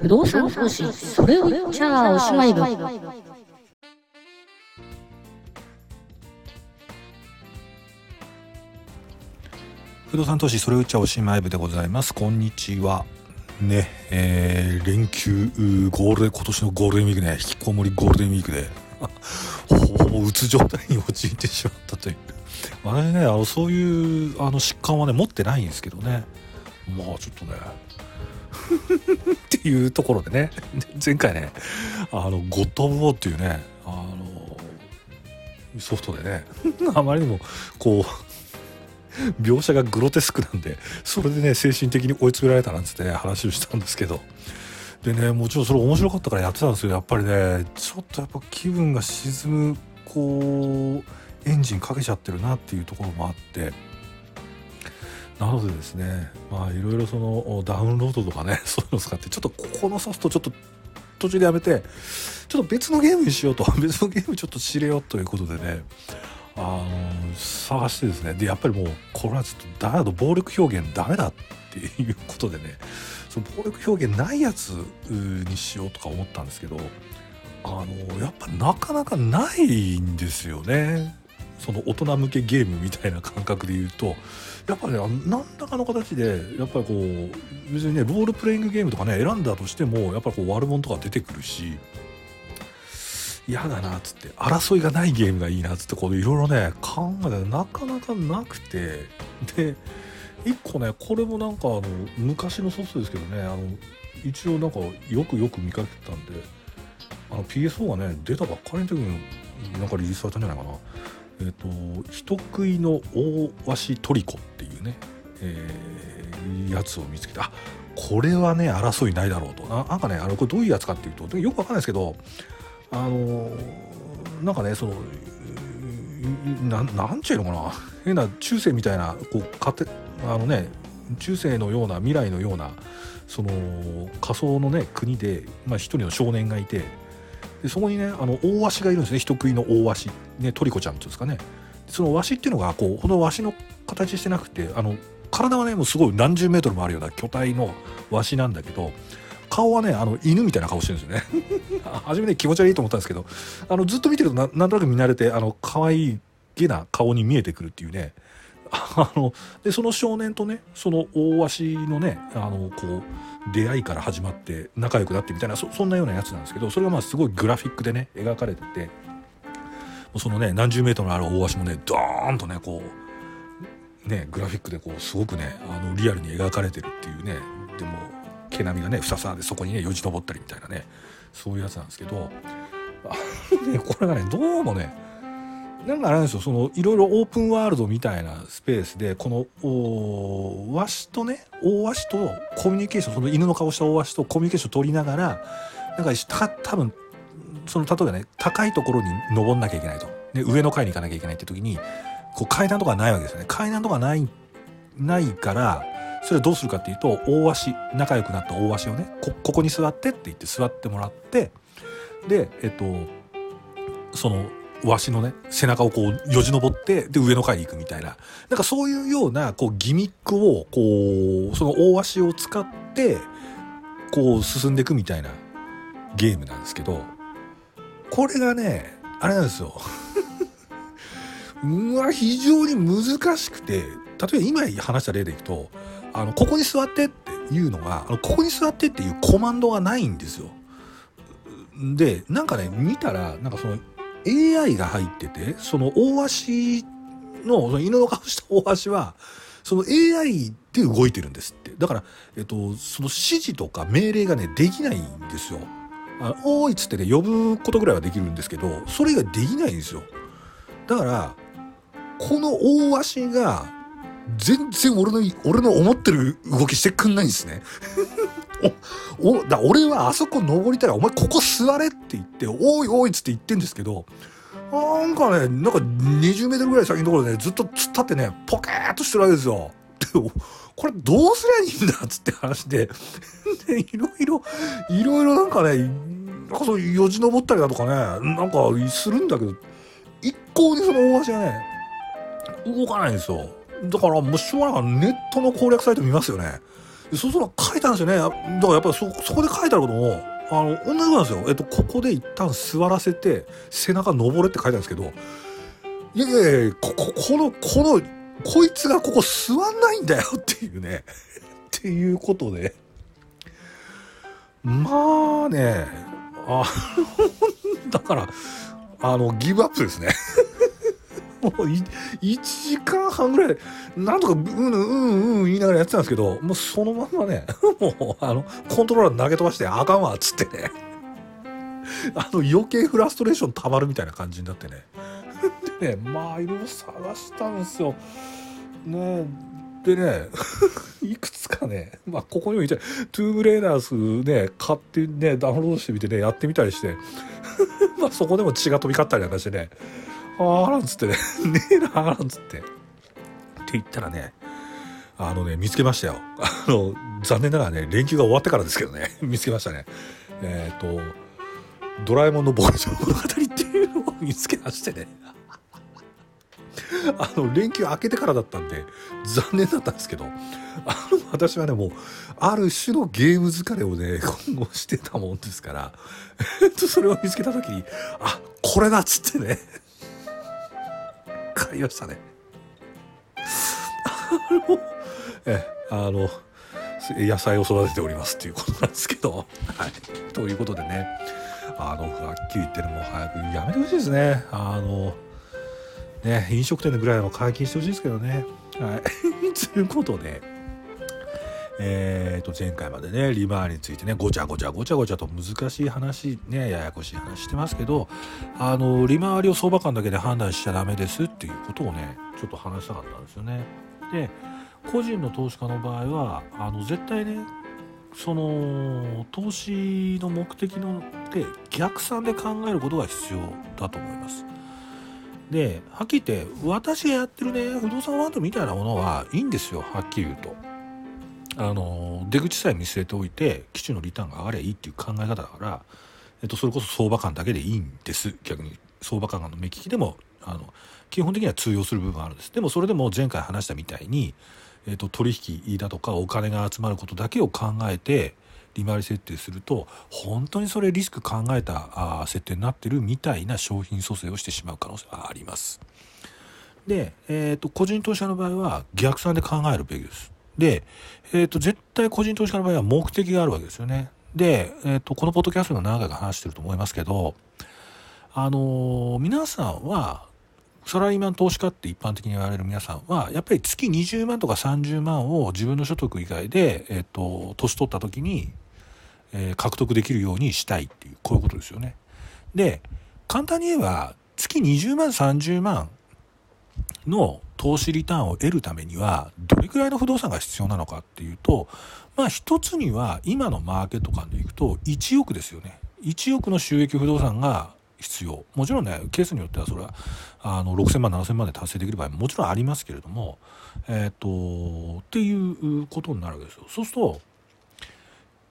不動産投資それを言っちゃおしまい部不動産投資それを言っちゃおしまい部でございます。こんにちは。ねえー、連休ゴールデン今年のゴールデンウィークね引きこもりゴールデンウィークでほぼ ほぼうつ状態に陥ってしまったという。私ねあのそういうあの疾患はね持ってないんですけどね。まあちょっとねっていうところでね。前回ねあのゴッド・オブ・ウォーっていうねあのソフトでね。あまりにもこう描写がグロテスクなんでそれでね精神的に追い詰められたなんつってね話をしたんですけど。でねもちろんそれ面白かったからやってたんですよ。やっぱりねちょっとやっぱ気分が沈むこうエンジンかけちゃってるなっていうところもあって。なのでですねまあいろいろそのダウンロードとかね そういうのを使ってちょっとここのソフトちょっと途中でやめてちょっと別のゲームにしようと 別のゲームちょっと知れよということでねあの探してですねでやっぱりもうこれはちょっとダメだと暴力表現ダメだっていうことでねその暴力表現ないやつにしようとか思ったんですけどあのやっぱなかなかないんですよね。その大人向けゲームみたいな感覚で言うとやっぱね何らかの形でやっぱりこう別にねロールプレイングゲームとかね選んだとしてもやっぱりこう悪者とか出てくるし嫌だなっつって争いがないゲームがいいなっつってこういろいろね考えたらなかなかなくてで1個ねこれもなんかあの昔のソフトですけどねあの一応なんかよくよく見かけてたんであの PSO がね出たばっかりの時になんかリリースされたんじゃないかな。え、ー、と人食いの大鷲トリコっていうね、えー、やつを見つけてあこれはね争いないだろうと。なんかねあのこれどういうやつかっていうとよくわかんないですけどあのなんかねそのななんちゅうのかな。変な中世みたいなこうかてあのね中世のような未来のようなその仮想のね国で、まあ、一人の少年がいてでそこにねあの大鷲がいるんですね。人食いの大鷲。ねトリコちゃんっていうんですかね。そのワシっていうのがこうこのワシの形してなくてあの体はねもうすごい何十メートルもあるような巨体のワシなんだけど顔はねあの犬みたいな顔してるんですよね。初めね気持ち悪いと思ったんですけどあのずっと見てるとななんとなく見慣れてあの可愛いげな顔に見えてくるっていうね。あのでその少年とねその大鷲のねあのこう出会いから始まって仲良くなってみたいなそんなようなやつなんですけどそれがまあすごいグラフィックでね描かれててそのね何十メートルある大鷲もねドーンとねこうねグラフィックでこうすごくねあのリアルに描かれてるっていうねでも毛並みがねふさふさでそこにねよじ登ったりみたいなねそういうやつなんですけどね、これがねどうもねなんかあれなんですよそのいろいろオープンワールドみたいなスペースでこのワシとね大ワシとコミュニケーションその犬の顔した大ワシとコミュニケーション取りながらなんかた多分その例えばね高いところに登んなきゃいけないと、で上の階に行かなきゃいけないって時にこう階段とかないわけですよね。階段とかないないからそれはどうするかっていうと大足仲良くなった大足をねこここに座ってって言って座ってもらってでえっとそのわしのね背中をこうよじ登ってで上の階に行くみたいななんかそういうようなこうギミックをこうその大足を使ってこう進んでいくみたいなゲームなんですけどこれがねあれなんですよ うわ非常に難しくて例えば今話した例でいくとあのここに座ってっていうのがあのここに座ってっていうコマンドがないんですよ。でなんかね見たらなんかその AI が入っててその大足の犬の顔した大足はその AI で動いてるんですってだから、えっと、その指示とか命令がねできないんですよ。あおいっつってね呼ぶことぐらいはできるんですけどそれができないんですよ。だからこの大足が全然俺の、俺の思ってる動きしてくんないんですね。お、お、だ俺はあそこ登りたいお前ここ座れって言って、おいおいっつって言ってんですけど、なんかね、なんか20メートルぐらい先のところで、ね、ずっと突っ立ってね、ポケーっとしてるわけですよ。で、これどうすりゃいいんだっつって話で、で、いろいろ、いろいろなんかね、なんかそうよじ登ったりだとかね、なんかするんだけど、一向にその大橋がね、動かないんですよ。だからもうしょうがないからネットの攻略サイト見ますよね。そうそら書いたんですよね。だからやっぱりそそこで書いてあることもあの同じことなんですよ、えっと、ここで一旦座らせて背中登れって書いてあるんですけどいやいやいやこここのこのこいつがここ座んないんだよっていうね。っていうことで。まあねあ だからあのギブアップですね。もう1時間半ぐらいなんとかうんうんうん言いながらやってたんですけどもうそのまんまね もうあのコントローラー投げ飛ばしてあかんわっつってね。あの余計フラストレーションたまるみたいな感じになってね。でねまあいろいろ探したんですよ。ねでねいくつかねまあここにもいてトゥームレーダースね買ってねダウンロードしてみてねやってみたりして。まあそこでも血が飛び交ったりなんかしてね。ああなんつってね。ねえななんつって。って言ったらねあのね見つけましたよ。あの残念ながらね連休が終わってからですけどね。見つけましたね。えっ、ー、と「ドラえもんの牧場物語」っていうのを 見つけましてね。あの連休明けてからだったんで残念だったんですけどあの私はねもうある種のゲーム疲れをね今後してたもんですからえっとそれを見つけた時にあこれだっつってね。買いましたね。あのえあの野菜を育てておりますっていうことなんですけど。はい。ということでね。あのはっきり言ってるもう早くやめてほしいですね。あのね、飲食店ぐらいは解禁してほしいですけどね。はい。ということで、えー、と前回までね利回りについてねごちゃごちゃごちゃごちゃと難しい話ねややこしい話してますけどあの利回りを相場感だけで判断しちゃダメですっていうことをねちょっと話したかったんですよね。で個人の投資家の場合はあの絶対ねその投資の目的ので逆算で考えることが必要だと思います。ではっきり言って私がやってるね不動産ファンドみたいなものはいいんですよはっきり言うと。あの出口さえ見据えておいて基地のリターンが上がりゃいいっていう考え方だから、えっと、それこそ相場感だけでいいんです逆に相場感の目利きでもあの基本的には通用する部分あるんですでもそれでも前回話したみたいに、えっと、取引だとかお金が集まることだけを考えて利回り設定すると本当にそれリスク考えたあ設定になってるみたいな商品蘇生をしてしまう可能性はあります。で、えーと、個人投資家の場合は逆算で考えるべきです。で、えーと、絶対個人投資家の場合は目的があるわけですよね。で、えーと、このポッドキャストでも何回か話してると思いますけどあのー、皆さんはサラリーマン投資家って一般的に言われる皆さんはやっぱり月20万とか30万を自分の所得以外で、えー、と年取った時にえ、獲得できるようにしたいっていうこういうことですよね。で簡単に言えば月20万30万の投資リターンを得るためにはどれくらいの不動産が必要なのかっていうとまあ一つには今のマーケット感でいくと1億ですよね。1億の収益不動産が必要もちろんねケースによってはそれはあの6000万7000万で達成できる場合ももちろんありますけれどもえっ、とっていうことになるわけですよ。そうすると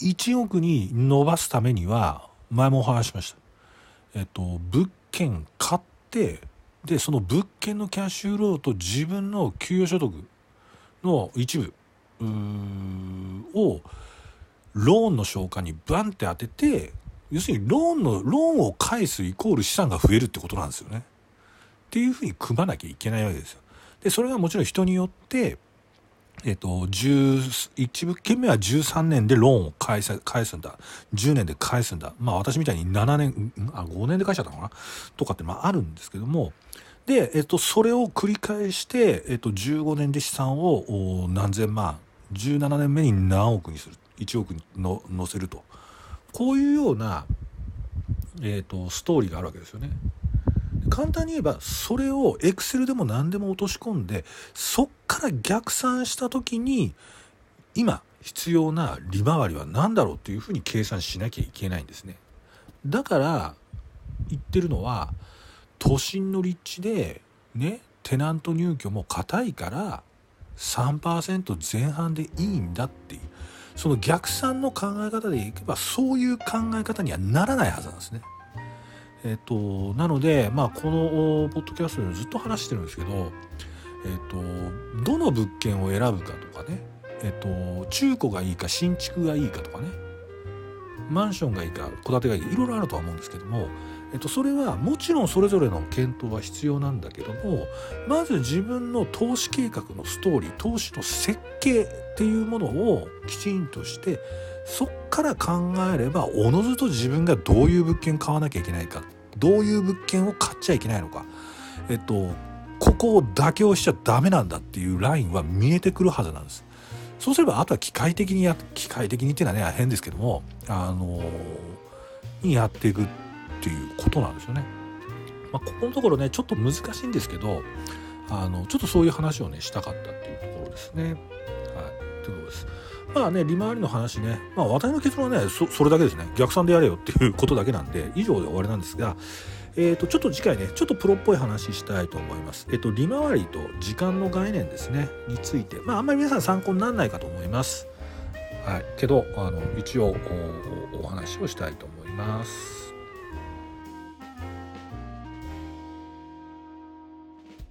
1億に伸ばすためには前もお話しました。えっと物件買ってでその物件のキャッシュフローと自分の給与所得の一部をローンの消化にバンって当てて要するにローンのローンを返すイコール資産が増えるってことなんですよね。っていうふうに組まなきゃいけないわけですよ。でそれがもちろん人によってえっと、1物件目は13年でローンを返す返すんだ。10年で返すんだ。まあ私みたいに7年、あ、5年で返しちゃったのかな？とかってまああるんですけども、で、えっと、それを繰り返して、えっと、15年で資産を何千万、17年目に何億にする。1億にの乗せると。こういうような、えっと、ストーリーがあるわけですよね。簡単に言えばそれをエクセルでも何でも落とし込んでそっから逆算した時に今必要な利回りは何だろうっていうふうに計算しなきゃいけないんですね。だから言ってるのは都心の立地でねテナント入居も硬いから3%前半でいいんだっていうその逆算の考え方でいけばそういう考え方にはならないはずなんですね。えっと、なので、まあ、このポッドキャストでずっと話してるんですけど、えっと、どの物件を選ぶかとかね、えっと、中古がいいか新築がいいかとかねマンションがいいか戸建てがいいかいろいろあるとは思うんですけども、えっと、それはもちろんそれぞれの検討は必要なんだけどもまず自分の投資計画のストーリー投資の設計っていうものをきちんとしてそっから考えればおのずと自分がどういう物件買わなきゃいけないかどういう物件を買っちゃいけないのかえっとここを妥協しちゃダメなんだっていうラインは見えてくるはずなんです。そうすればあとは機械的にや機械的にっていうのはね変ですけどもあのにやっていくっていうことなんですよね。まあ、ここのところねちょっと難しいんですけどあのちょっとそういう話をねしたかったっていうところですね。はい、ということです。まあね利回りの話ね、まあ、私の結論はねそそれだけですね逆算でやれよっていうことだけなんで以上で終わりなんですがえーと、ちょっと次回ねちょっとプロっぽい話したいと思います。えっ、ー、と利回りと時間の概念ですねについてまああんまり皆さん参考にならないかと思います。はい、けどあの一応お話をしたいと思います。